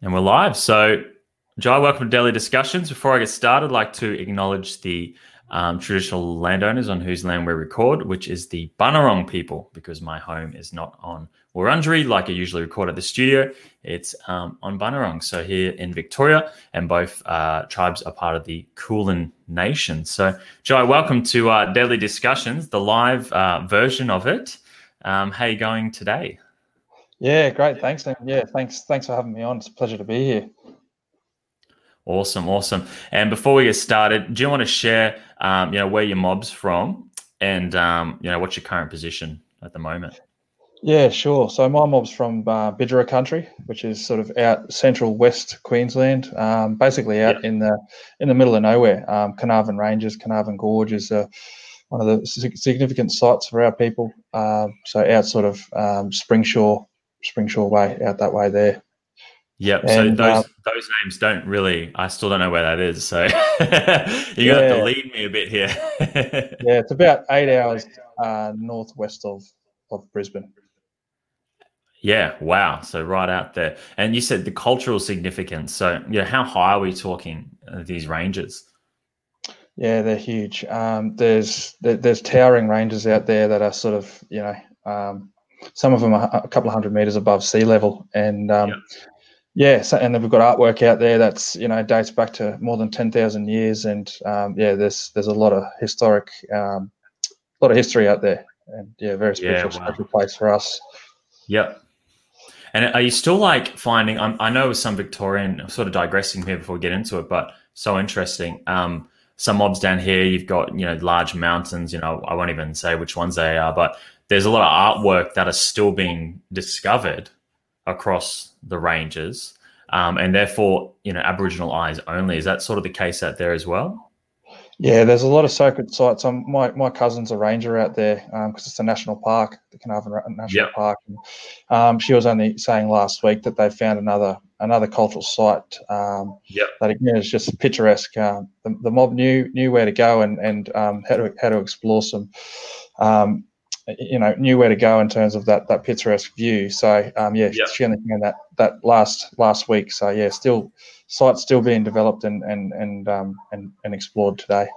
And we're live. So, Jai, welcome to Daily Discussions. Before I get started, I'd like to acknowledge the um, traditional landowners on whose land we record, which is the Bunurong people, because my home is not on Wurundjeri like I usually record at the studio. It's um, on Bunurong, so here in Victoria, and both uh, tribes are part of the Kulin Nation. So, Jai, welcome to uh, Daily Discussions, the live uh, version of it. Um, how are you going today? Yeah, great. Thanks. Yeah, thanks. Thanks for having me on. It's a pleasure to be here. Awesome, awesome. And before we get started, do you want to share, um, you know, where your mob's from, and um, you know, what's your current position at the moment? Yeah, sure. So my mob's from uh, Bidjara country, which is sort of out central west Queensland, um, basically out yep. in the in the middle of nowhere. Um, Carnarvon Ranges, Carnarvon Gorge is uh, one of the significant sites for our people. Uh, so out sort of um, Springsure, Springsure way, out that way there. Yep. And, so those uh, those names don't really. I still don't know where that is. So you yeah. have to lead me a bit here. yeah, it's about eight hours uh, northwest of of Brisbane. Yeah. Wow. So right out there, and you said the cultural significance. So yeah, how high are we talking uh, these ranges? Yeah, they're huge. Um, there's there's towering ranges out there that are sort of you know um, some of them are a couple of hundred meters above sea level, and um, yep. yeah, so, and then we've got artwork out there that's you know dates back to more than ten thousand years, and um, yeah, there's there's a lot of historic, um, a lot of history out there, and yeah, very special, yeah, wow. special place for us. Yep. And are you still like finding? I'm, i know some Victorian, sort of digressing here before we get into it, but so interesting. Um, some mobs down here, you've got you know large mountains. You know, I won't even say which ones they are, but there's a lot of artwork that is still being discovered across the ranges, um, and therefore, you know, Aboriginal eyes only. Is that sort of the case out there as well? Yeah, there's a lot of sacred sites. Um, my my cousin's a ranger out there because um, it's a national park, the Carnarvon National yep. Park. And, um, she was only saying last week that they found another another cultural site. Um, yep. That again is just picturesque. Um, the, the, mob knew knew where to go and and um, how to how to explore some um, you know knew where to go in terms of that that picturesque view. So um, yeah, yep. she only found that that last last week. So yeah, still sites still being developed and and and um, and, and explored today.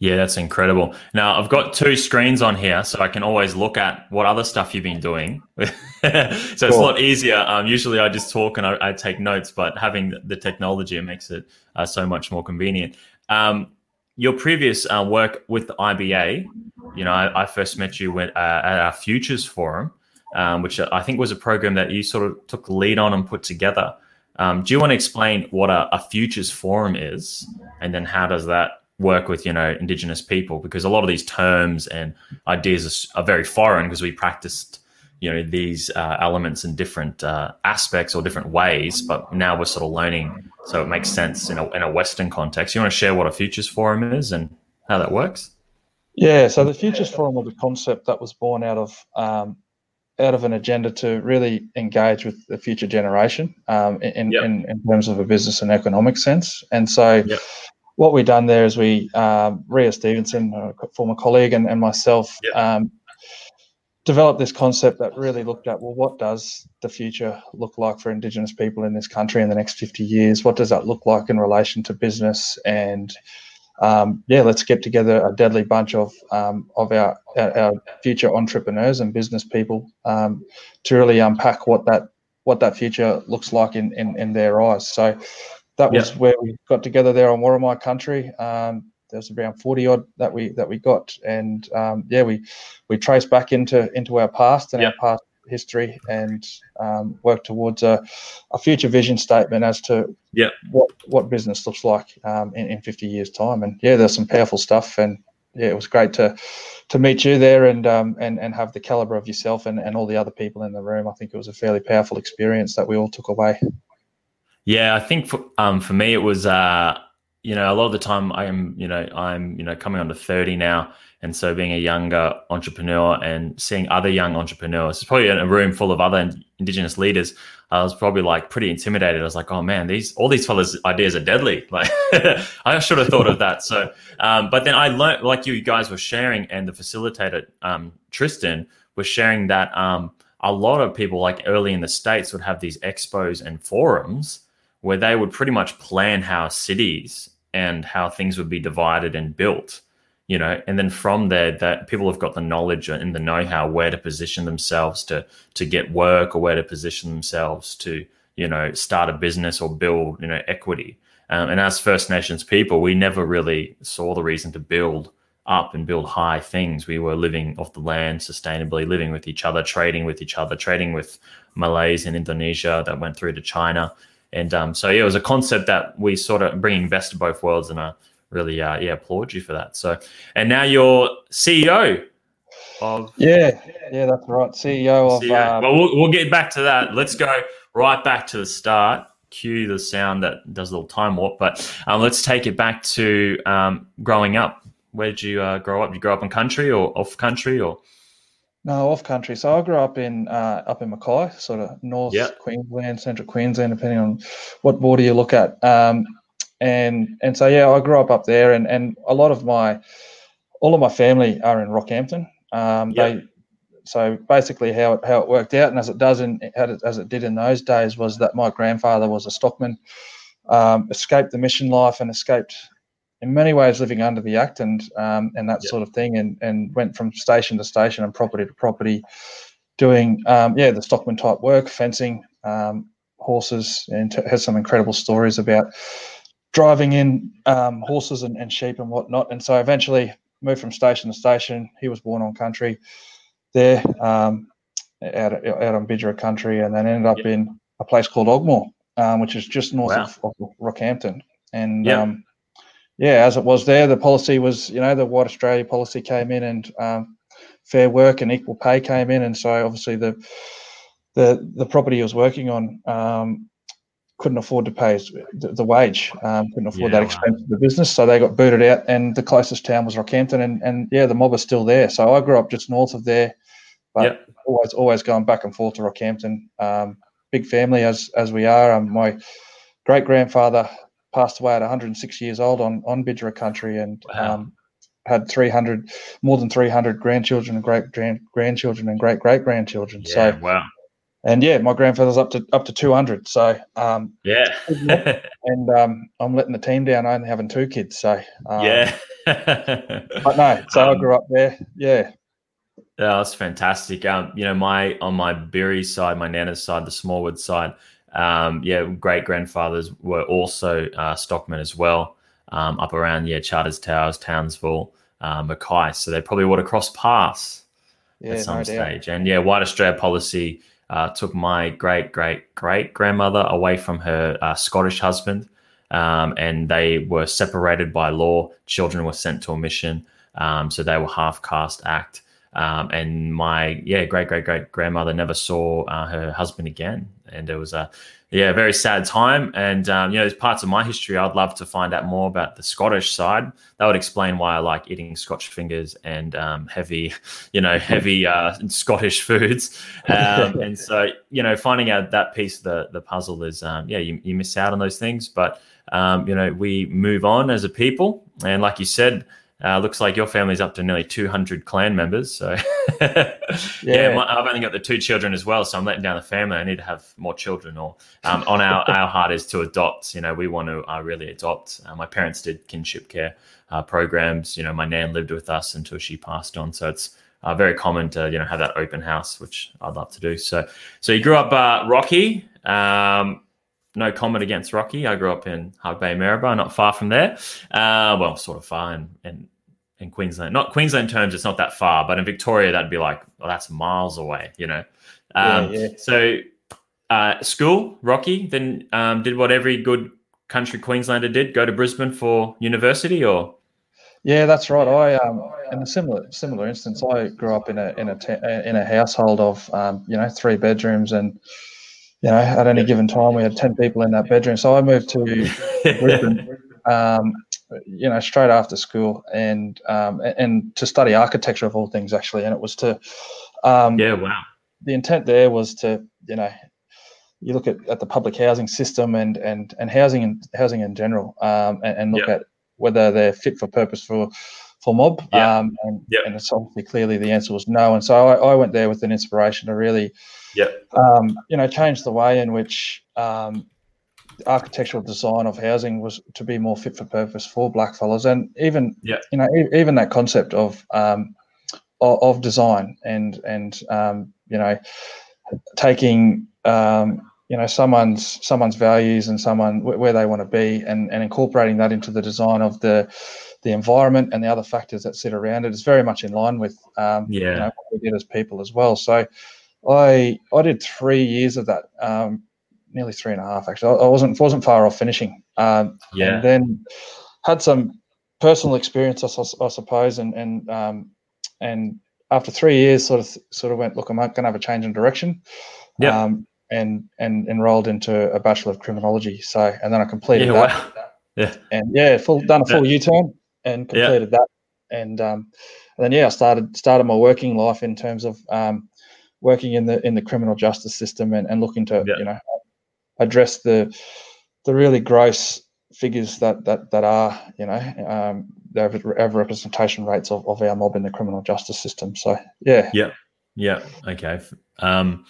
Yeah, that's incredible. Now I've got two screens on here, so I can always look at what other stuff you've been doing. so it's a lot easier. Um, usually I just talk and I, I, take notes, but having the technology it makes it uh, so much more convenient. Um, your previous uh, work with the IBA, you know, I, I first met you with, uh, at our Futures Forum, um, which I think was a program that you sort of took lead on and put together. Um, do you want to explain what a, a, Futures Forum is, and then how does that work with you know Indigenous people? Because a lot of these terms and ideas are, are very foreign because we practiced you know these uh, elements in different uh, aspects or different ways, but now we're sort of learning so it makes sense in a, in a Western context. You want to share what a Futures Forum is and how that works? Yeah, so the Futures Forum was a concept that was born out of um, out of an agenda to really engage with the future generation um, in, yep. in, in terms of a business and economic sense. And so, yep. what we've done there is we, um, Ria Stevenson, a former colleague, and, and myself, yep. um, developed this concept that really looked at well, what does the future look like for Indigenous people in this country in the next 50 years? What does that look like in relation to business? And um, yeah, let's get together a deadly bunch of um, of our, our future entrepreneurs and business people um, to really unpack what that what that future looks like in in, in their eyes. So that was where we got together there on Worimi country. Um, there's around 40 odd that we that we got. And um, yeah we we trace back into into our past and yep. our past history and um, work towards a, a future vision statement as to yeah what what business looks like um, in, in 50 years time. And yeah there's some powerful stuff. And yeah it was great to to meet you there and um, and and have the caliber of yourself and, and all the other people in the room. I think it was a fairly powerful experience that we all took away. Yeah i think for, um, for me it was uh, you know, a lot of the time I am, you know, I'm, you know, coming on to 30 now. And so being a younger entrepreneur and seeing other young entrepreneurs, probably in a room full of other indigenous leaders. I was probably like pretty intimidated. I was like, oh man, these, all these fellas ideas are deadly. Like I should have thought of that. So, um, but then I learned, like you guys were sharing and the facilitator, um, Tristan was sharing that, um, a lot of people, like early in the states, would have these expos and forums where they would pretty much plan how cities and how things would be divided and built you know? And then from there that people have got the knowledge and the know-how where to position themselves to to get work or where to position themselves to you know start a business or build you know equity. Um, and as first nations people we never really saw the reason to build up and build high things. We were living off the land sustainably living with each other trading with each other trading with malays in indonesia that went through to china and um, so yeah it was a concept that we sort of bringing best of both worlds and I really uh, yeah applaud you for that. So and now you're CEO of yeah yeah that's right CEO of CEO. Um, well, well we'll get back to that. Let's go right back to the start. Cue the sound that does a little time warp, but um, let's take it back to um, growing up. Where did you uh, grow up? Did you grow up in country or off country or? No, off country. So I grew up in uh, up in Mackay, sort of north yep. Queensland, central Queensland, depending on what border you look at. Um, and and so yeah, I grew up up there, and and a lot of my all of my family are in Rockhampton. Um, yep. They so basically how it how it worked out, and as it does in as it did in those days, was that my grandfather was a stockman, um, escaped the mission life, and escaped in many ways living under the act and um, and that yep. sort of thing, and and went from station to station and property to property, doing um, yeah the stockman type work, fencing um, horses, and t- has some incredible stories about driving in um, horses and, and, sheep and whatnot. And so eventually moved from station to station. He was born on country there, um, out, out on Bidjara country, and then ended up yep. in a place called Ogmore, um, which is just north wow. of, of, Rockhampton. And yep. Yeah, as it was there, the policy was, you know, the White Australia policy came in and um, fair work and equal pay came in. And so obviously the the, the property he was working on um, couldn't afford to pay the, the wage, um, couldn't afford yeah, that expense of the business, so they got booted out. And the closest town was Rockhampton, and, and yeah, the mob is still there. So I grew up just north of there, but yep. always always going back and forth to Rockhampton. Um, big family as as we are. Um, my great grandfather passed away at 106 years old on on Bidjara country, and wow. um, had 300 more than 300 grandchildren and great grandchildren and great great grandchildren. Yeah, so wow and yeah, my grandfather's up to up to two hundred. So um, yeah, and um, I'm letting the team down only having two kids. So um, yeah, but no. So I um, grew up there. Yeah. Yeah, that's fantastic. Um, you know, my on my Berry side, my Nana's side, the Smallwood side, um, yeah, great grandfathers were also uh, stockmen as well, um, up around yeah Charters Towers, Townsville, uh, Mackay. So they probably would have crossed paths yeah, at some no stage. And yeah, White Australia policy uh, took my great great great grandmother away from her uh, Scottish husband, um, and they were separated by law. Children were sent to a mission, um, so they were half caste act. Um, and my yeah great great great grandmother never saw uh, her husband again, and it was a yeah, very sad time. And um, you know, there's parts of my history I'd love to find out more about the Scottish side. That would explain why I like eating Scotch fingers and um, heavy, you know, heavy uh, Scottish foods. Um, and so, you know, finding out that piece of the the puzzle is, um, yeah, you, you miss out on those things, but um, you know, we move on as a people. And like you said, uh, looks like your family's up to nearly 200 clan members. So, yeah, yeah my, I've only got the two children as well. So I'm letting down the family. I need to have more children. Or um, on our, our heart is to adopt. You know, we want to uh, really adopt. Uh, my parents did kinship care uh, programs. You know, my nan lived with us until she passed on. So it's uh, very common to you know have that open house, which I'd love to do. So, so you grew up uh, Rocky. Um, no comment against Rocky. I grew up in Hog Bay, Maryborough, not far from there. Uh, well, sort of far in, in, in Queensland. Not Queensland terms, it's not that far, but in Victoria, that'd be like, well, that's miles away, you know. Um, yeah, yeah. So, uh, school, Rocky, then um, did what every good country Queenslander did, go to Brisbane for university, or? Yeah, that's right. I um, in a similar similar instance, I grew up in a in a te- in a household of um, you know three bedrooms and you know, at any given time, we had 10 people in that bedroom. So I moved to Brisbane, um, you know, straight after school and, um, and to study architecture of all things, actually. And it was to, um, yeah, wow. The intent there was to, you know, you look at, at the public housing system and, and, and housing and housing in general, um, and, and, look yep. at whether they're fit for purpose for, for mob? Yeah. Um, and, yep. and it's obviously clearly the answer was no. And so I, I went there with an inspiration to really, yep. um, you know, change the way in which um, architectural design of housing was to be more fit for purpose for blackfellas, and even yeah. you know even that concept of um, of, of design and and um, you know taking um, you know someone's someone's values and someone where they want to be and, and incorporating that into the design of the the environment and the other factors that sit around it is very much in line with um, yeah. You know, what we did as people as well. So I I did three years of that, um, nearly three and a half actually. I, wasn't wasn't far off finishing. Um, yeah. And then had some personal experience, I, I suppose, and and um, and after three years, sort of sort of went, look, I'm going to have a change in direction. Yeah. Um, and and enrolled into a bachelor of criminology. So and then I completed yeah, that. Wow. Yeah. And yeah, full done a full yeah. U-turn and completed yeah. that. And um, and then yeah, I started started my working life in terms of um, working in the in the criminal justice system and, and looking to yeah. you know address the the really gross figures that that that are you know um, the over representation rates of, of our mob in the criminal justice system. So yeah, yeah, yeah. Okay. Um,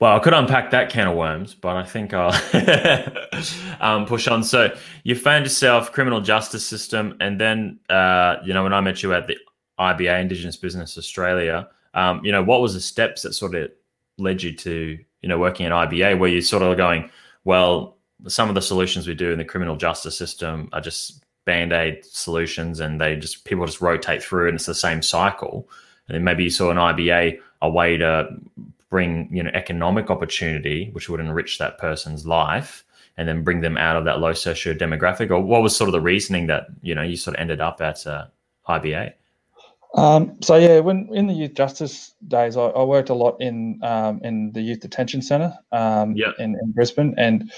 well, I could unpack that can of worms, but I think I'll um, push on. So you found yourself criminal justice system, and then uh, you know when I met you at the IBA Indigenous Business Australia, um, you know what was the steps that sort of led you to you know working at IBA, where you sort of going, well, some of the solutions we do in the criminal justice system are just band aid solutions, and they just people just rotate through, and it's the same cycle. And then maybe you saw an IBA a way to bring you know economic opportunity, which would enrich that person's life, and then bring them out of that low socio demographic? Or what was sort of the reasoning that you know you sort of ended up at uh, IBA? Um, so yeah, when in the youth justice days, I, I worked a lot in um, in the youth detention centre um, yep. in, in Brisbane, and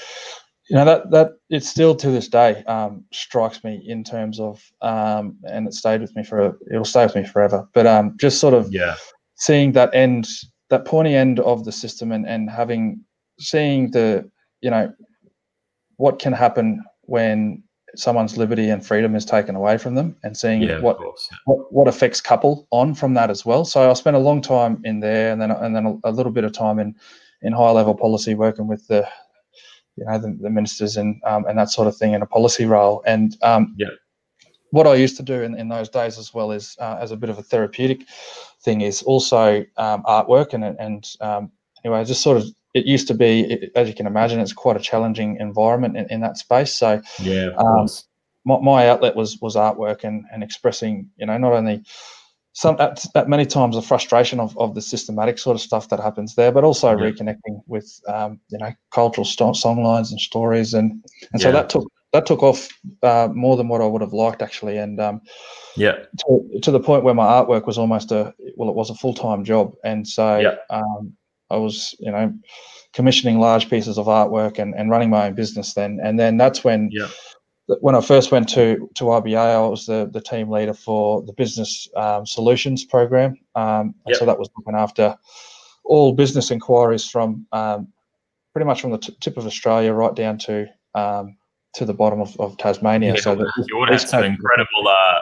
you know that that it still to this day um, strikes me in terms of um, and it stayed with me for it'll stay with me forever. But um, just sort of yeah, seeing that end that pointy end of the system and, and having seeing the you know what can happen when someone's liberty and freedom is taken away from them and seeing yeah, what, what what affects couple on from that as well. So i spent a long time in there and then and then a, a little bit of time in in high level policy working with the you know the, the ministers and um, and that sort of thing in a policy role. And um, yeah. what I used to do in, in those days as well is uh, as a bit of a therapeutic thing is also um, artwork and and um, anyway just sort of it used to be as you can imagine it's quite a challenging environment in, in that space so yeah um, my, my, outlet was was artwork and, and expressing you know not only some at, at many times the frustration of, of the systematic sort of stuff that happens there but also yeah. reconnecting with um, you know cultural st- songlines and stories and and yeah. so that took that took off uh, more than what I would have liked actually, and um, yeah, to, to, the point where my artwork was almost a well, it was a full time job, and so yeah. um, I was you know commissioning large pieces of artwork and, and running my own business then, and then that's when yeah. When I first went to to IBA, I was the, the team leader for the business um, solutions program, um, and so that was looking after all business inquiries from um, pretty much from the t- tip of Australia right down to um, to the bottom of, of Tasmania. Yeah, so that you would have some incredible uh,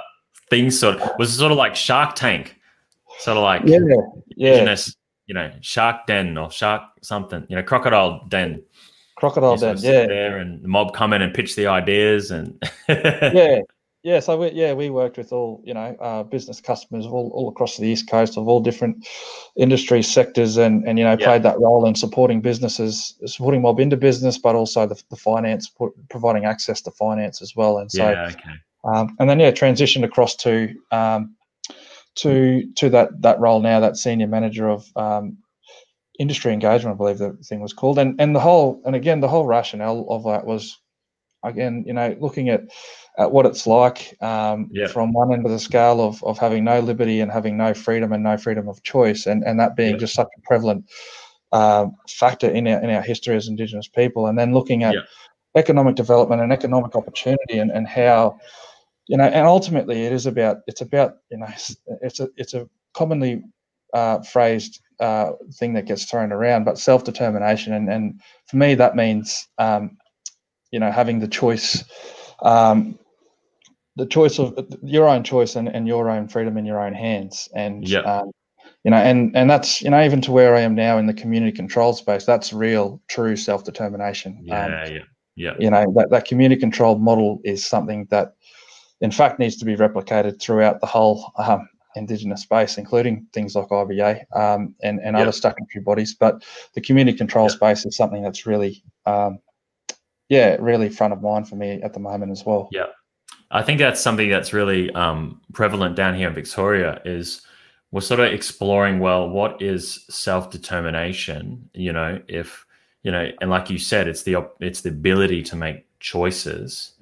things. Sort of was sort of like Shark Tank, sort of like yeah, yeah. you know, Shark Den or Shark something, you know, Crocodile Den. Crocodile Den, yeah. There and the mob come in and pitch the ideas and yeah, yeah, so we, yeah, we worked with all you know uh, business customers all, all across the east coast of all different industry sectors, and and you know yeah. played that role in supporting businesses, supporting mob into business, but also the, the finance, providing access to finance as well. And so, yeah, okay. um, and then yeah, transitioned across to um, to to that that role now, that senior manager of um, industry engagement, I believe the thing was called, and and the whole and again the whole rationale of that was again you know looking at at what it's like um, yeah. from one end of the scale of, of having no liberty and having no freedom and no freedom of choice, and, and that being yeah. just such a prevalent um, factor in our in our history as Indigenous people, and then looking at yeah. economic development and economic opportunity and, and how you know, and ultimately it is about it's about you know it's a it's a commonly uh, phrased uh, thing that gets thrown around, but self determination, and and for me that means um, you know having the choice um, the choice of your own choice and, and your own freedom in your own hands. And yeah. Um, you know, and and that's you know even to where I am now in the community control space, that's real, true self determination. Yeah, um, yeah, yeah. You know that that community controlled model is something that, in fact, needs to be replicated throughout the whole um, Indigenous space, including things like IBA um, and and yep. other statutory bodies. But the community control yep. space is something that's really, um, yeah, really front of mind for me at the moment as well. Yeah, I think that's something that's really um, prevalent down here in Victoria. Is we're sort of exploring well what is self-determination you know if you know and like you said it's the it's the ability to make choices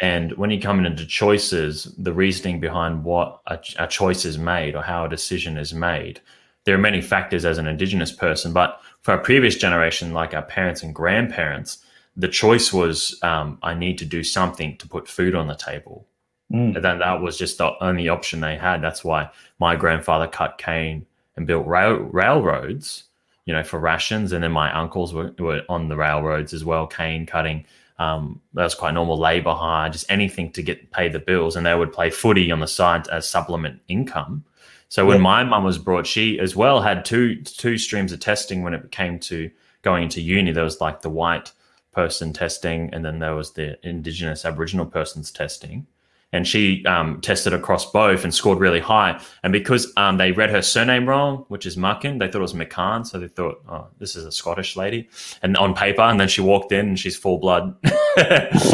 and when you come into choices the reasoning behind what a, a choice is made or how a decision is made there are many factors as an indigenous person but for a previous generation like our parents and grandparents the choice was um, i need to do something to put food on the table Mm. And then that was just the only option they had. That's why my grandfather cut cane and built rail, railroads, you know, for rations. And then my uncles were, were on the railroads as well, cane cutting. Um, that was quite normal labor hire, just anything to get pay the bills. And they would play footy on the side as supplement income. So when yeah. my mum was brought, she as well had two two streams of testing when it came to going into uni. There was like the white person testing, and then there was the Indigenous Aboriginal persons testing and she um, tested across both and scored really high. And because um, they read her surname wrong, which is Muckin, they thought it was McCann, so they thought, oh, this is a Scottish lady, and on paper. And then she walked in, and she's full blood,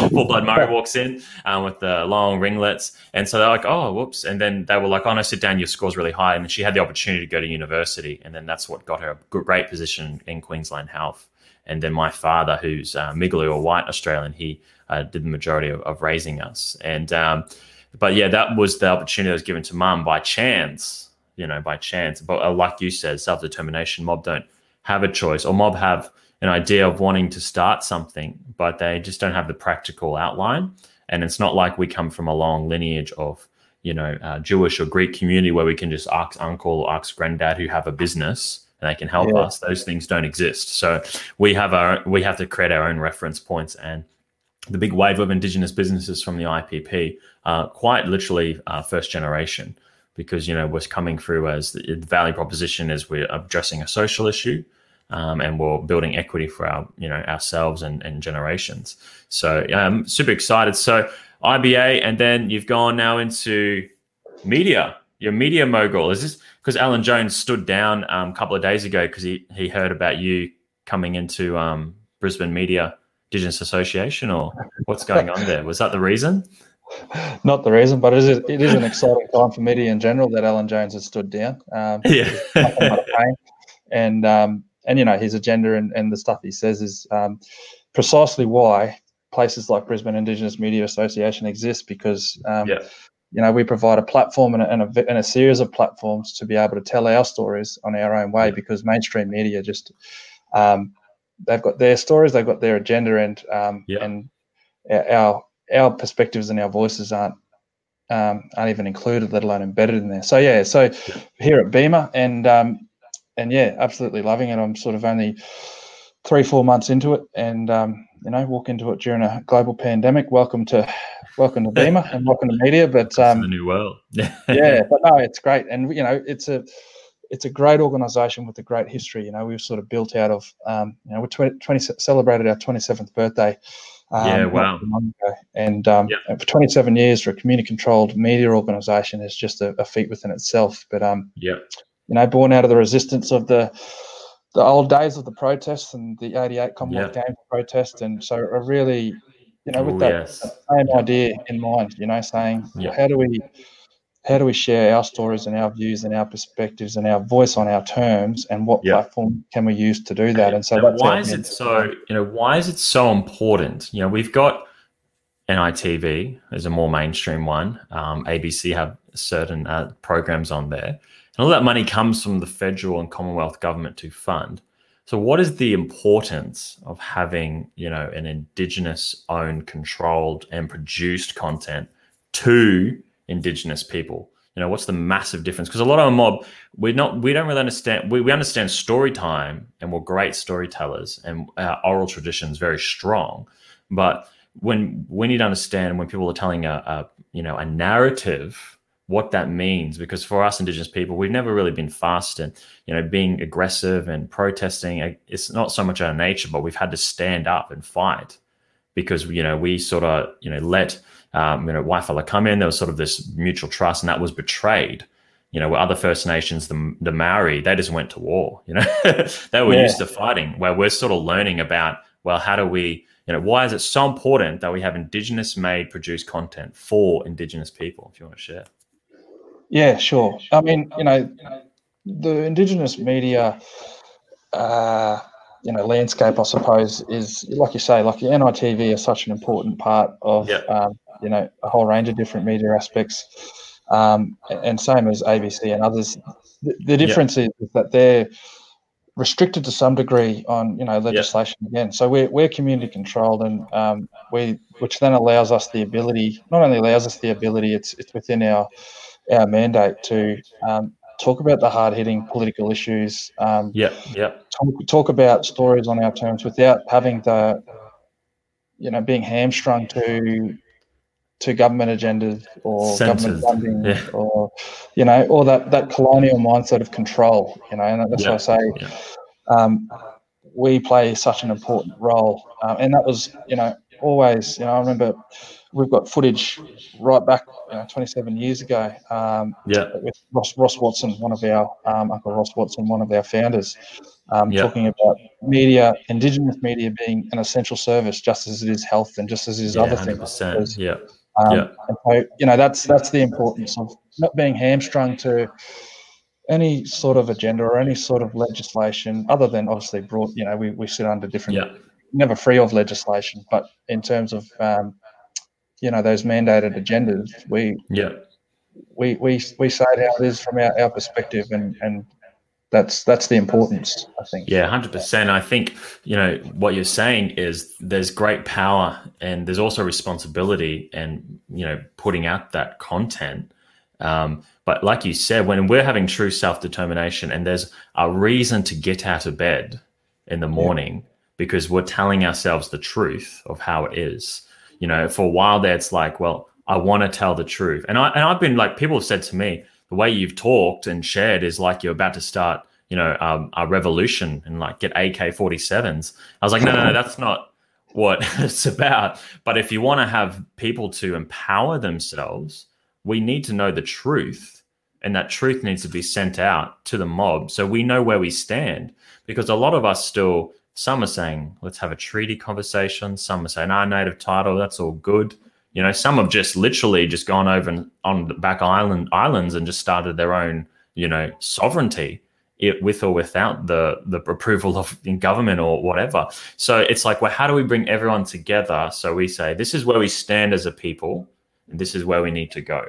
full blood. Murri walks in um, with the long ringlets, and so they're like, oh, whoops. And then they were like, oh no, sit down, your score's really high. And she had the opportunity to go to university, and then that's what got her a great position in Queensland Health. And then my father, who's uh, Migaloo or white Australian, he uh, did the majority of, of raising us. And um, but yeah, that was the opportunity that was given to mum by chance, you know, by chance. But uh, like you said, self determination. Mob don't have a choice, or mob have an idea of wanting to start something, but they just don't have the practical outline. And it's not like we come from a long lineage of you know uh, Jewish or Greek community where we can just ask uncle ask granddad who have a business and they can help yeah. us. Those things don't exist. So we have our we have to create our own reference points and the big wave of indigenous businesses from the IPP, uh, quite literally uh, first generation, because you know we're coming through as the value proposition is we're addressing a social issue, um, and we're building equity for our you know ourselves and, and generations. So I'm um, super excited. So IBA, and then you've gone now into media. Your media mogul is this because Alan Jones stood down um, a couple of days ago because he he heard about you coming into um, Brisbane media Indigenous Association, or what's going on there? Was that the reason? Not the reason, but it is, it is an exciting time for media in general that Alan Jones has stood down. Um, yeah, and um, and you know his agenda and, and the stuff he says is um, precisely why places like Brisbane Indigenous Media Association exist because um, yeah. You know we provide a platform and a, and a, and, a, series of platforms to be able to tell our stories on our own way because mainstream media just um, they've got their stories, they've got their agenda, and um, yeah. and our our perspectives and our voices aren't um, aren't even included, let alone embedded in there. So yeah, so yeah. here at BIMA, and um, and yeah, absolutely loving it. I'm sort of only three four months into it, and um, you know, walk into it during a global pandemic. Welcome to welcome to BIMA and welcome to media. But um, the new world. yeah, but no, it's great, and you know, it's a it's a great organisation with a great history. You know, we've sort of built out of, um, you know, we 20, 20, celebrated our 27th birthday. Um, yeah, wow. And um, yep. for 27 years for a community controlled media organisation is just a, a, feat within itself. But, um, yeah, you know, born out of the resistance of the, the old days of the protests and the 88 Commonwealth yep. Games protest. And so a really, you know, with Ooh, that, yes. that, same idea in mind, you know, saying, yep. how do we, how do we share our stories and our views and our perspectives and our voice on our terms and what platform can we use to do that and so and why is it so you know why is it so important you know we've got nitv as a more mainstream one um, abc have certain uh, programs on there and all that money comes from the federal and commonwealth government to fund. So what is the importance of having you know an indigenous owned controlled and produced content to indigenous people? You know what's the massive difference? Because a lot of our mob we're not we don't really understand we, we understand story time and we're great storytellers and our oral tradition is very strong. But when we need to understand when people are telling a, a you know a narrative what that means because for us indigenous people we've never really been fast and you know being aggressive and protesting. It's not so much our nature but we've had to stand up and fight because you know we sort of you know let um, you know Waifala come in. There was sort of this mutual trust and that was betrayed. You know where other first nations the, the maori they just went to war you know? They were yeah. used to fighting where we're sort of learning about well how do we you know why is it so important that we have indigenous made produced content for indigenous people if you want to share yeah, sure. I mean, you know, the indigenous media, uh, you know, landscape, I suppose, is like you say, like the NITV is such an important part of, yeah. um, you know, a whole range of different media aspects, um, and same as ABC and others. The, the difference yeah. is that they're restricted to some degree on you know legislation yeah. again. So we're we're community controlled, and um, we which then allows us the ability, not only allows us the ability, it's it's within our our mandate to um, talk about the hard hitting political issues. Um, yeah, yeah. Talk, talk, about stories on our terms without having the, you know, being hamstrung to to government agendas or government funding yeah. or you know or that that colonial mindset of control. You know, and that's yeah. why I say. Yeah. Um, we play such an important role, um, and that was, you know, always. You know, I remember we've got footage right back you know, 27 years ago. Um, yeah. With Ross, Ross Watson, one of our um, Uncle Ross Watson, one of our founders, um, yeah. talking about media, Indigenous media being an essential service, just as it is health and just as it is yeah, other 100%. things. Yeah. Um, yeah. And so, you know, that's that's the importance of not being hamstrung to any sort of agenda or any sort of legislation, other than obviously brought. You know, we, we sit under different. Yeah. Never free of legislation, but in terms of um, you know those mandated agendas, we yeah. we we we say it how it is from our, our perspective, and and that's that's the importance i think. Yeah 100% i think you know what you're saying is there's great power and there's also responsibility and you know putting out that content. Um, but like you said when we're having true self-determination and there's a reason to get out of bed in the morning yeah. Because we're telling ourselves the truth of how it is you know, for a while there, it's like, well, I want to tell the truth. And I and I've been like, people have said to me, the way you've talked and shared is like you're about to start, you know, um, a revolution and like get AK 47s. I was like, no, no, no, that's not what it's about. But if you want to have people to empower themselves, we need to know the truth. And that truth needs to be sent out to the mob so we know where we stand. Because a lot of us still some are saying, let's have a treaty conversation. Some are saying, our native title, that's all good. You know, some have just literally just gone over on the back island islands and just started their own, you know, sovereignty it, with or without the the approval of government or whatever. So it's like, well, how do we bring everyone together? So we say, this is where we stand as a people, and this is where we need to go.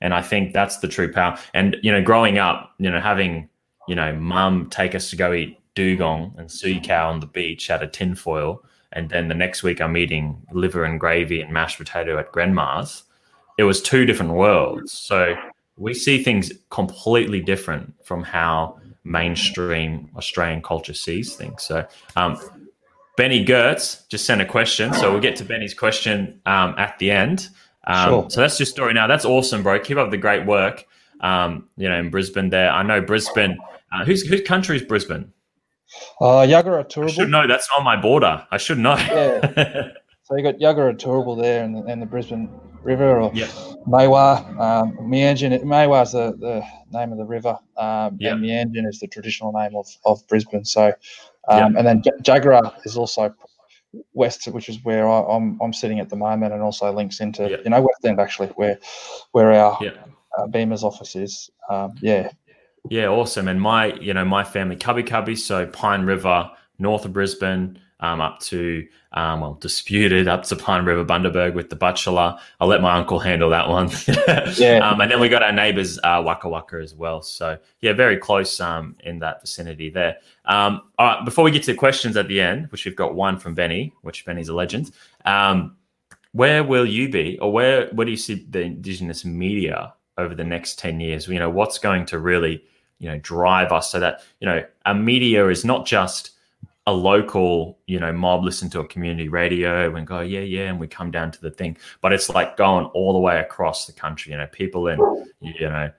And I think that's the true power. And you know, growing up, you know, having you know, mum take us to go eat dugong and sui cow on the beach out of tinfoil. And then the next week I'm eating liver and gravy and mashed potato at grandma's. It was two different worlds. So we see things completely different from how mainstream Australian culture sees things. So um, Benny Gertz just sent a question. So we'll get to Benny's question um, at the end. Um, sure. So that's your story now. That's awesome, bro. Keep up the great work. Um, you know, in Brisbane there. I know Brisbane. Uh, whose, whose country is Brisbane? Uh, Yagara Turrbal. I should know. That's on my border. I should know. yeah. So you got Yagara Turrbal there and the, and the Brisbane River or yep. Maiwar. Um, is the, the name of the river. Um, yep. And Meanjin is the traditional name of, of Brisbane. So, um, yep. and then J- Jagera is also west, which is where I, am I'm, I'm sitting at the moment, and also links into you know West End actually, where where our uh, BIMA's office is. Um, yeah, yeah, awesome. And my, you know, my family, Kabi Kabi, so Pine River, north of Brisbane, um, up to, um, well, disputed up to Pine River, Bundaberg with the Butchulla. I'll let my uncle handle that one. yeah. Um, and then we got our neighbors, uh, Waka Waka as well. So, yeah, very close um, in that vicinity there. Um, all right, before we get to the questions at the end, which we've got one from Benny, which Benny's a legend. Um, where will you be, or where, where do you see the Indigenous media over the next 10 years? You know, what's going to really you know drive us so that you know our media is not just a local, you know, mob listen to a community radio and go, yeah, yeah, and we come down to the thing. But it's like going all the way across the country. You know, people in, you know,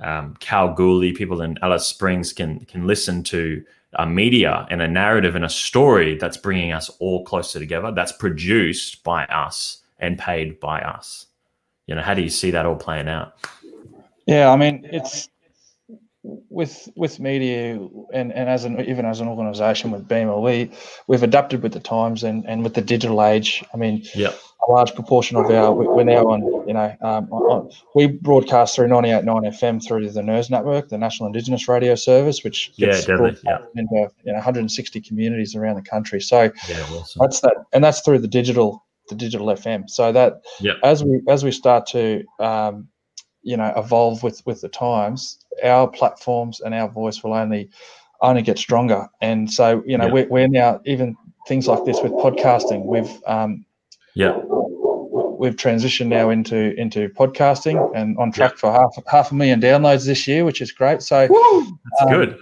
um, Kalgoorlie, people in Alice Springs can can listen to a media and a narrative and a story that's bringing us all closer together. That's produced by us and paid by us. You know, how do you see that all playing out? Yeah, I mean, it's with with media and, and as an even as an organization with BIMA, we we've adapted with the times and, and with the digital age. I mean, yeah, a large proportion of our we're now on you know um, on, we broadcast through 98.9 FM through the NIRS network, the National Indigenous Radio Service, which gets yeah, yeah. into you know 160 communities around the country. So yeah, awesome. that's that, and that's through the digital the digital FM. So that yeah. as we as we start to um, you know evolve with with the times our platforms and our voice will only only get stronger and so you know yeah. we're, we're now even things like this with podcasting we've um yeah we've transitioned now into into podcasting and on track yeah. for half half a million downloads this year which is great so Woo, that's um, good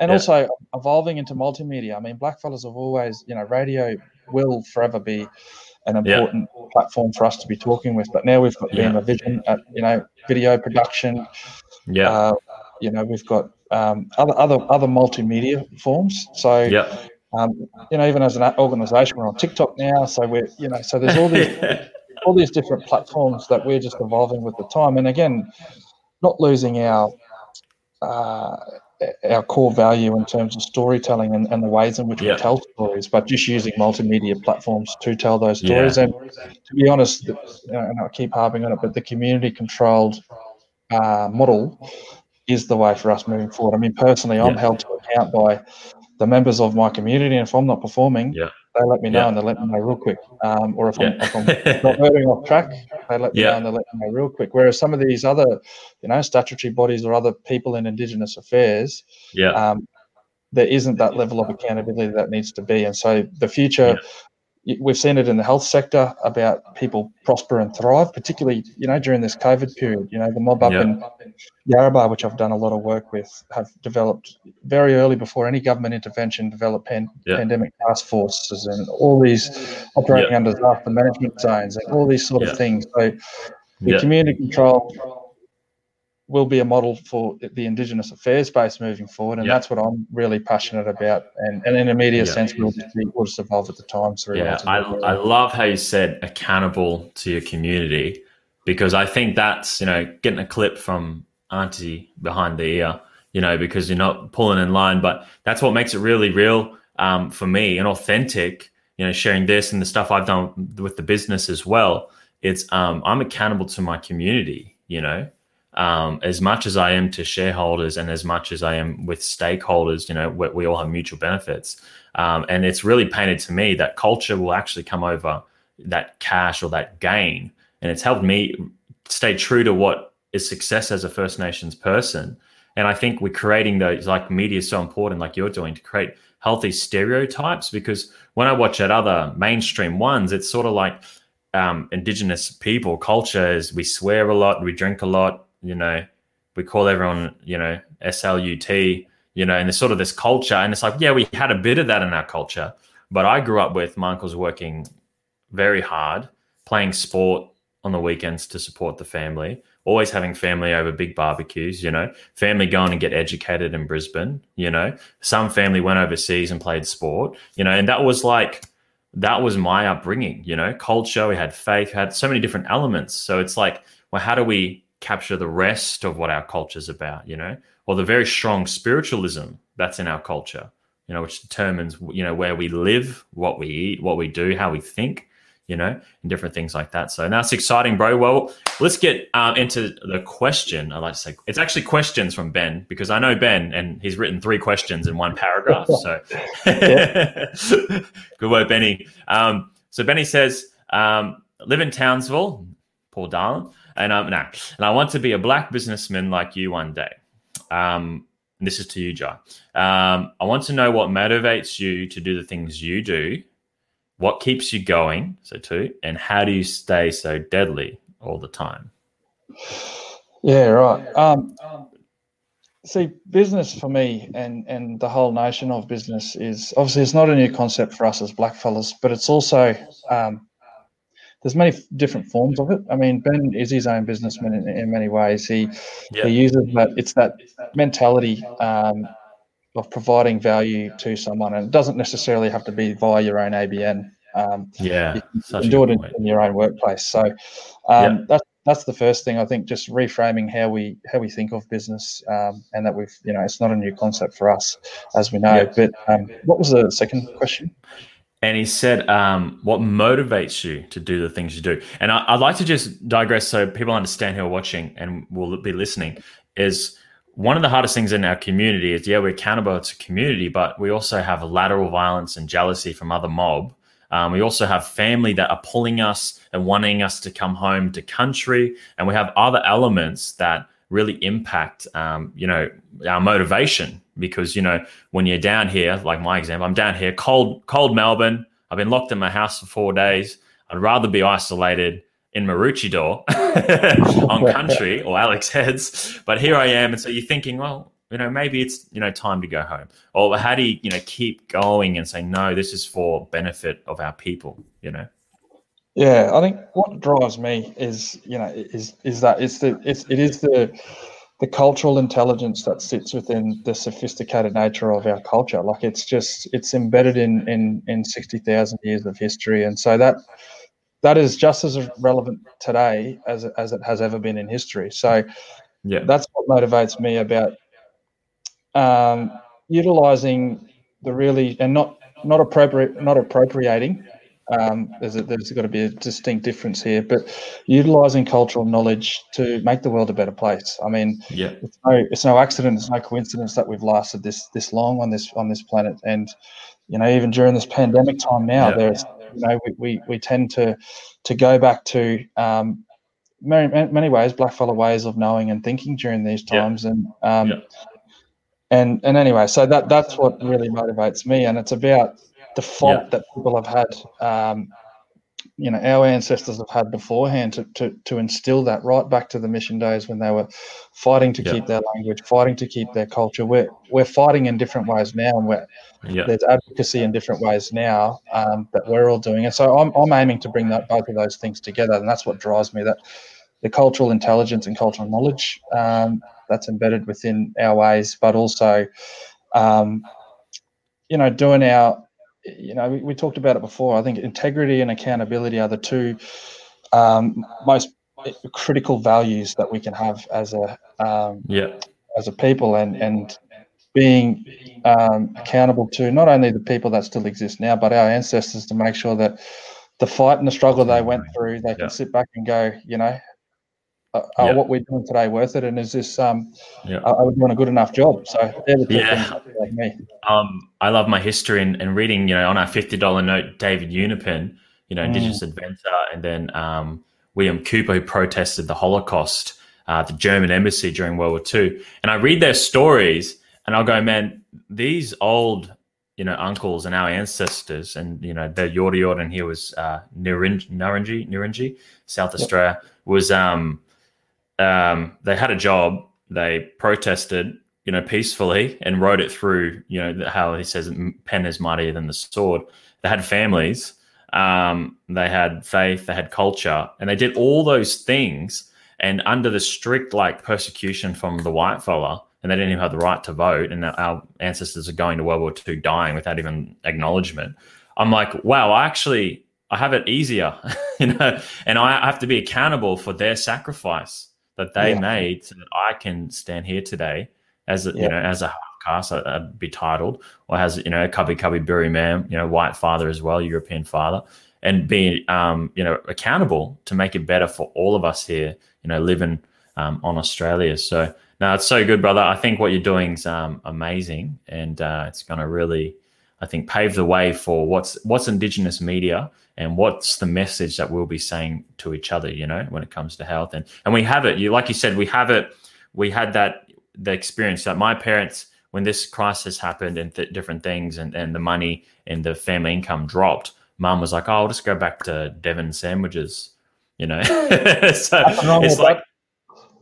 and yeah. also evolving into multimedia i mean blackfellas have always you know radio will forever be an important yeah. platform for us to be talking with. But now we've got yeah. Vision, uh, you know, video production. Yeah. Uh, you know, we've got um, other other other multimedia forms. So yeah. Um, you know, even as an organisation, we're on TikTok now. So we're, you know, so there's all these all these different platforms that we're just evolving with the time. And again, not losing our uh, our core value in terms of storytelling and, and the ways in which we tell stories, but just using multimedia platforms to tell those stories. Yeah. And to be honest, and I keep harping on it, but the community controlled uh, model is the way for us moving forward. I mean, personally, I'm held to account by the members of my community, and if I'm not performing, yeah they let me know yeah. and they let me know real quick. Um, or if, yeah. I'm, if I'm not moving off track, they let me yeah. know and they let me know real quick. Whereas some of these other, you know, statutory bodies or other people in Indigenous affairs, yeah. Um, there isn't that level of accountability that needs to be. And so the future we've seen it in the health sector about people prosper and thrive, particularly you know during this COVID period. You know, the mob up yeah. in Yarrabah, which I've done a lot of work with, have developed very early before any government intervention, developed pan- yeah. pandemic task forces and all these operating yeah. under disaster management zones and all these sort of things. So the community control will be a model for the Indigenous affairs space moving forward, and yep. that's what I'm really passionate about. And, and in a media yep. sense, we'll just, we'll just evolve at the time. Through yeah, I, I love how you said accountable to your community because I think that's you know getting a clip from Auntie behind the ear, you know, because you're not pulling in line, but that's what makes it really real um, for me and authentic. You know, sharing this and the stuff I've done with the business as well. It's um, I'm accountable to my community. You know, um, as much as I am to shareholders and as much as I am with stakeholders, you know, we, we all have mutual benefits. Um, and it's really painted to me that culture will actually come over that cash or that gain. And it's helped me stay true to what is success as a First Nations person. And I think we're creating those, like media is so important, like you're doing, to create healthy stereotypes. Because when I watch at other mainstream ones, it's sort of like um, Indigenous people culture is we swear a lot, we drink a lot, you know, we call everyone, you know, SLUT, you know, and there's sort of this culture. And it's like, yeah, we had a bit of that in our culture. But I grew up with my uncles working very hard, playing sport on the weekends to support the family, always having family over big barbecues, you know, family going and get educated in Brisbane, you know, some family went overseas and played sport, you know, and that was like, that was my upbringing, you know, culture, we had faith, had so many different elements. So it's like, well, how do we capture the rest of what our culture is about, you know, or the very strong spiritualism that's in our culture, you know, which determines, you know, where we live, what we eat, what we do, how we think, you know, and different things like that. So now it's exciting, bro. Well, let's get um, into the question. I like to say it's actually questions from Ben because I know Ben and he's written three questions in one paragraph. So good work, Benny. Um, so Benny says, um, live in Townsville, Paul Darlin and um, no, and I want to be a black businessman like you one day. Um, this is to you, Jai. Um, I want to know what motivates you to do the things you do, what keeps you going, so two, and how do you stay so deadly all the time? Yeah, right. Um, see, business for me and and the whole notion of business is obviously it's not a new concept for us as blackfellas, but it's also um, there's many different forms of it. I mean, Ben is his own businessman in, in many ways. He he uses that it's that mentality um, of providing value to someone, and it doesn't necessarily have to be via your own ABN. Um, yeah, you can do it in, in, your own workplace. So um, that's that's the first thing. I think just reframing how we how we think of business, um, and that we've you know it's not a new concept for us, as we know. But um, what was the second question? And he said, um, "What motivates you to do the things you do?" And I, would like to just digress so people understand who are watching and will be listening. Is one of the hardest things in our community is yeah we're accountable to community, but we also have lateral violence and jealousy from other mob. Um, we also have family that are pulling us and wanting us to come home to country, and we have other elements that really impact um, you know our motivation because you know when you're down here, like my example, I'm down here, cold, cold Melbourne. I've been locked in my house for four days. I'd rather be isolated in Maroochydore on country or Alex Heads, but here I am, and so you're thinking, well, you know, maybe it's you know time to go home, or how do you you know keep going and say no, this is for benefit of our people, you know. Yeah, I think what drives me is you know is is that it's the it's it is the the cultural intelligence that sits within the sophisticated nature of our culture. Like it's just it's embedded in in in sixty thousand years of history, and so that that is just as relevant today as as it has ever been in history. So yeah, that's what motivates me about um, utilizing the really and not not appropriate not appropriating um, there's, a, there's got to be a distinct difference here, but utilizing cultural knowledge to make the world a better place. I mean, yeah, it's no, it's no accident, it's no coincidence that we've lasted this this long on this on this planet, and you know, even during this pandemic time now, yeah. there's you know, we, we, we tend to to go back to um, many many ways, blackfellow ways of knowing and thinking during these times, yeah. and um, yeah. and and anyway, so that that's what really motivates me, and it's about the fault yeah. that people have had, um, you know, our ancestors have had beforehand to, to, to instill that right back to the mission days when they were fighting to yeah. keep their language, fighting to keep their culture. We're, we're fighting in different ways now, and we're, yeah. there's advocacy in different ways now um, that we're all doing. And so I'm, I'm aiming to bring that both of those things together, and that's what drives me. That the cultural intelligence and cultural knowledge um, that's embedded within our ways, but also, um, you know, doing our you know, we, we, talked about it before. I think integrity and accountability are the two um, most critical values that we can have as a um, yeah as a people, and and being um, accountable to not only the people that still exist now, but our ancestors to make sure that the fight and the struggle they went through, they can yeah. sit back and go, you know, uh, yeah. what we're doing today worth it? And is this um, yeah. are, we doing a good enough job? So the yeah. like me. Um, I love my history and, and reading. You know, on our fifty dollar note, David Unaipon, you know, Indigenous mm. inventor, and then um, William Cooper, who protested the Holocaust, uh, the German embassy during World War II. And I read their stories, and I'll go, man, these old you know, uncles and our ancestors, and you know, the Yorta Yorta, and here was uh, Ngarrindjeri, South. Australia, was um, um, they had a job, they protested, you know, peacefully and wrote it through, you know, how he says pen is mightier than the sword. They had families, um, they had faith, they had culture, and they did all those things. And under the strict like persecution from the white fella, and they didn't even have the right to vote, and our ancestors are going to World War II dying without even acknowledgement. I'm like, wow, I actually I have it easier, you know, and I have to be accountable for their sacrifice that they yeah. made so that I can stand here today as a, yeah. you know as a cast I'd uh, be titled or has you know a Kabi Kabi berry man you know white father as well European father and be um, you know accountable to make it better for all of us here you know living um, on Australia so now it's so good brother I think what you're doing is um, amazing and uh, it's going to really I think pave the way for what's what's Indigenous media and what's the message that we'll be saying to each other you know when it comes to health. And and we have it. You like you said we have it. We had that the experience that my parents when this crisis happened and th- different things and, and the money and the family income dropped mom was like oh i'll just go back to devon sandwiches you know? So it's like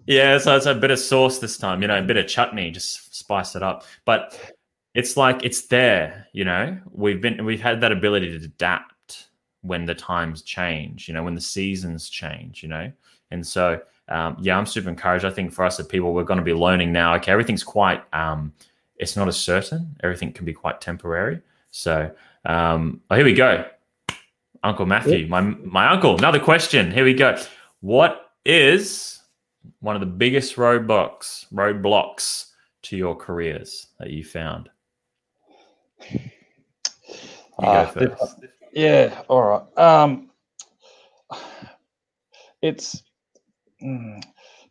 Yeah, so it's a bit of sauce this time, you know, a bit of chutney, just spice it up. But it's like it's there, you know. We've been we've had that ability to adapt when the times change, you know, when the seasons change, you know. And so um, yeah, I'm super encouraged. I think for us as people, we're going to be learning now. Okay, everything's quite um, it's not as certain. Everything can be quite temporary. So um, oh, here we go. Uncle Matthew, my my uncle. Another question. Here we go. What is one of the biggest roadblocks roadblocks to your careers that you found? You uh, yeah. All right. Um, it's mm,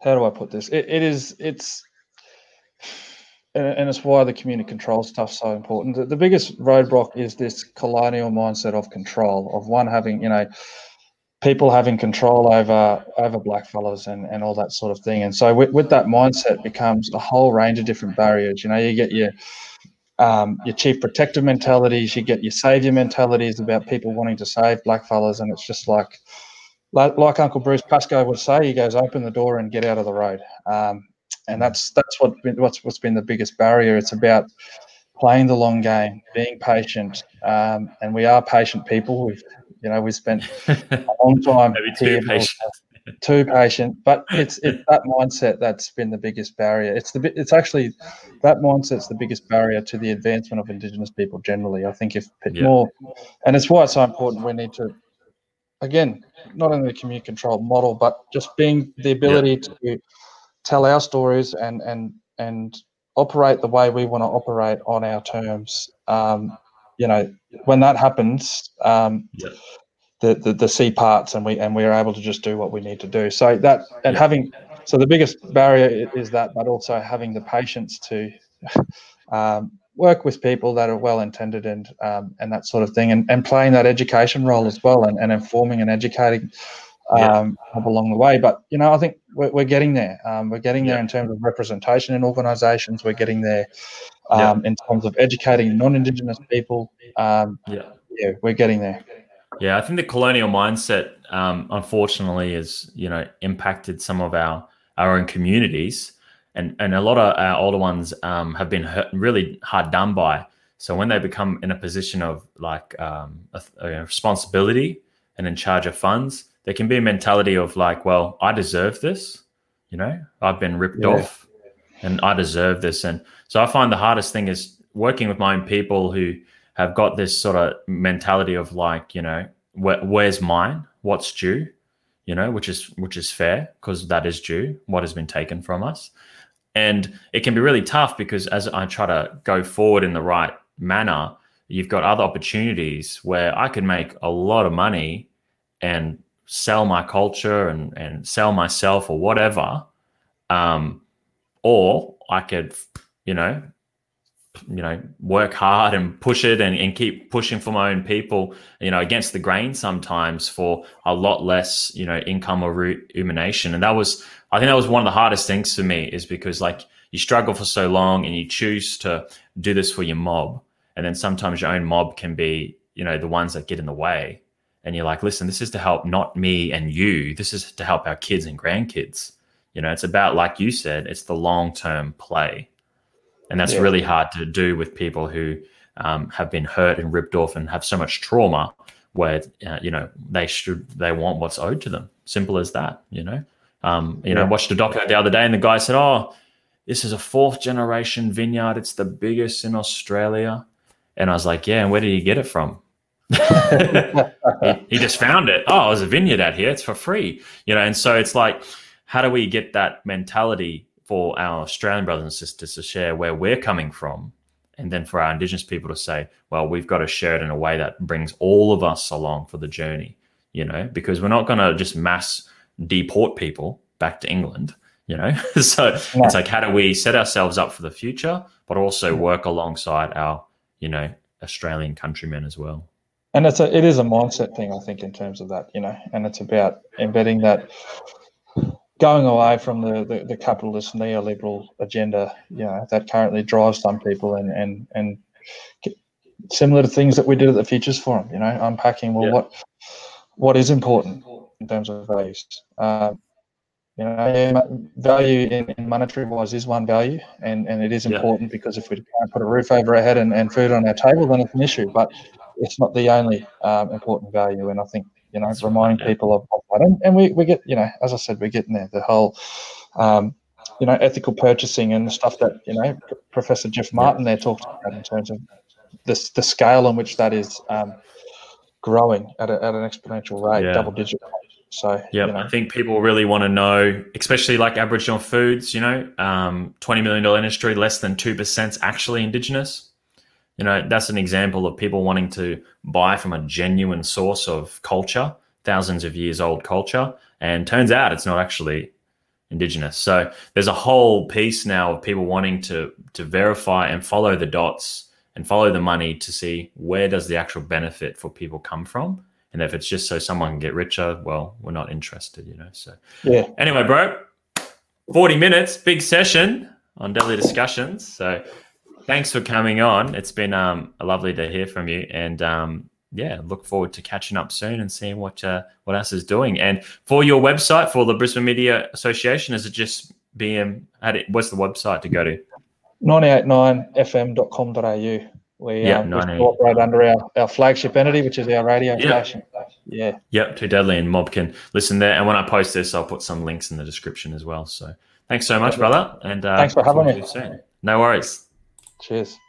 how do I put this? It, it is. It's and, it's why the community control stuff's so important. The, the, biggest roadblock is this colonial mindset of control, of one having, you know, people having control over over blackfellas and, and all that sort of thing. And so with, with that mindset becomes a whole range of different barriers. You know, you get your um, your chief protective mentalities, you get your savior mentalities about people wanting to save blackfellas, and it's just like like, like Uncle Bruce Pascoe would say, he goes, open the door and get out of the road. Um, and that's that's what what's what's been the biggest barrier. It's about playing the long game, being patient, um, and we are patient people. We've you know we spent a long time Maybe too patient. Too patient, but it's it's that mindset that's been the biggest barrier. It's the it's actually that mindset's the biggest barrier to the advancement of Indigenous people generally. I think if yeah. more, and it's why it's so important. We need to, again, not only the community control model, but just being the ability yeah. to tell our stories and and and operate the way we want to operate on our terms. Um, you know, when that happens, um, yeah. The, the the C parts and we and we are able to just do what we need to do. So that and having so the biggest barrier is that, but also having the patience to um, work with people that are well intended and um, and that sort of thing, and, and playing that education role as well, and, and informing and educating um, yeah. along the way. But you know, I think we're, we're getting there. Um, we're getting there in terms of representation in organisations. We're getting there um, in terms of educating non-Indigenous people. Um, yeah, yeah, we're getting there. Yeah, I think the colonial mindset, um, unfortunately, has you know impacted some of our our own communities, and and a lot of our older ones um, have been hurt, really hard done by. So when they become in a position of like um, a, a responsibility and in charge of funds, there can be a mentality of like, well, I deserve this. You know, I've been ripped yeah. off and I deserve this. And so I find the hardest thing is working with my own people who have got this sort of mentality of like, you know, where, where's mine? What's due? You know, which is which is fair because that is due. What has been taken from us, and it can be really tough because as I try to go forward in the right manner, you've got other opportunities where I could make a lot of money and sell my culture and, and sell myself or whatever. Um, or I could, you know, you know, work hard and push it and, and keep pushing for my own people, you know, against the grain sometimes for a lot less, you know, income or rumination. And that was, I think that was one of the hardest things for me is because like you struggle for so long and you choose to do this for your mob. And then sometimes your own mob can be, you know, the ones that get in the way and you're like, listen, this is to help not me and you. This is to help our kids and grandkids. You know, it's about, like you said, it's the long term play. And that's yeah. really hard to do with people who um, have been hurt and ripped off and have so much trauma where, uh, you know, they should, they want what's owed to them. Simple as that, you know. Um, you yeah. know, I watched a doco the other day and the guy said, oh, this is a fourth generation vineyard. It's the biggest in Australia. And I was like, yeah, and where did he get it from? he, he, just found it. Oh, there's a vineyard out here. It's for free, you know. And so it's like, how do we get that mentality for our Australian brothers and sisters to share where we're coming from, and then for our Indigenous people to say, well, we've got to share it in a way that brings all of us along for the journey, you know, because we're not going to just mass deport people back to England, you know. so yeah. it's like, how do we set ourselves up for the future, but also work alongside our, you know, Australian countrymen as well and it's a it is a mindset thing i think in terms of that you know and it's about embedding that going away from the, the, the capitalist neoliberal agenda you know that currently drives some people and and and similar to things that we did at the futures forum you know unpacking well yeah. what what is important in terms of values um, you know, value in, in monetary wise is one value, and, and it is important yeah. because if we can't put a roof over our head and, and food on our table, then it's an issue. But it's not the only um, important value, and I think you know, reminding yeah. people of, of, that, and, and we, we get you know, as I said, we're getting there. The whole um, you know, ethical purchasing and the stuff that you know Professor Jeff Martin there talked about in terms of the the scale on which that is um, growing at, a, at an exponential rate, yeah. double digit so yeah, you know. I think people really want to know, especially like Aboriginal foods. You know, um, twenty million dollar industry, less than two percent actually Indigenous. You know, that's an example of people wanting to buy from a genuine source of culture, thousands of years old culture, and turns out it's not actually Indigenous. So there's a whole piece now of people wanting to to verify and follow the dots and follow the money to see where does the actual benefit for people come from and if it's just so someone can get richer, well, we're not interested, you know. So yeah. Anyway, bro, 40 minutes, big session on daily discussions. So thanks for coming on. It's been um, lovely to hear from you. And um, yeah, look forward to catching up soon and seeing what uh, what else is doing. And for your website for the Brisbane Media Association, is it just BM? What's the website to go to? 989fm.com.au. We, yeah, um, we operate under our, our flagship entity, which is our radio station. Yeah. Yep, Too Deadly and Mob can listen there. And when I post this, I'll put some links in the description as well. So thanks so much, brother. And uh, thanks for having me. Soon. No worries. Cheers.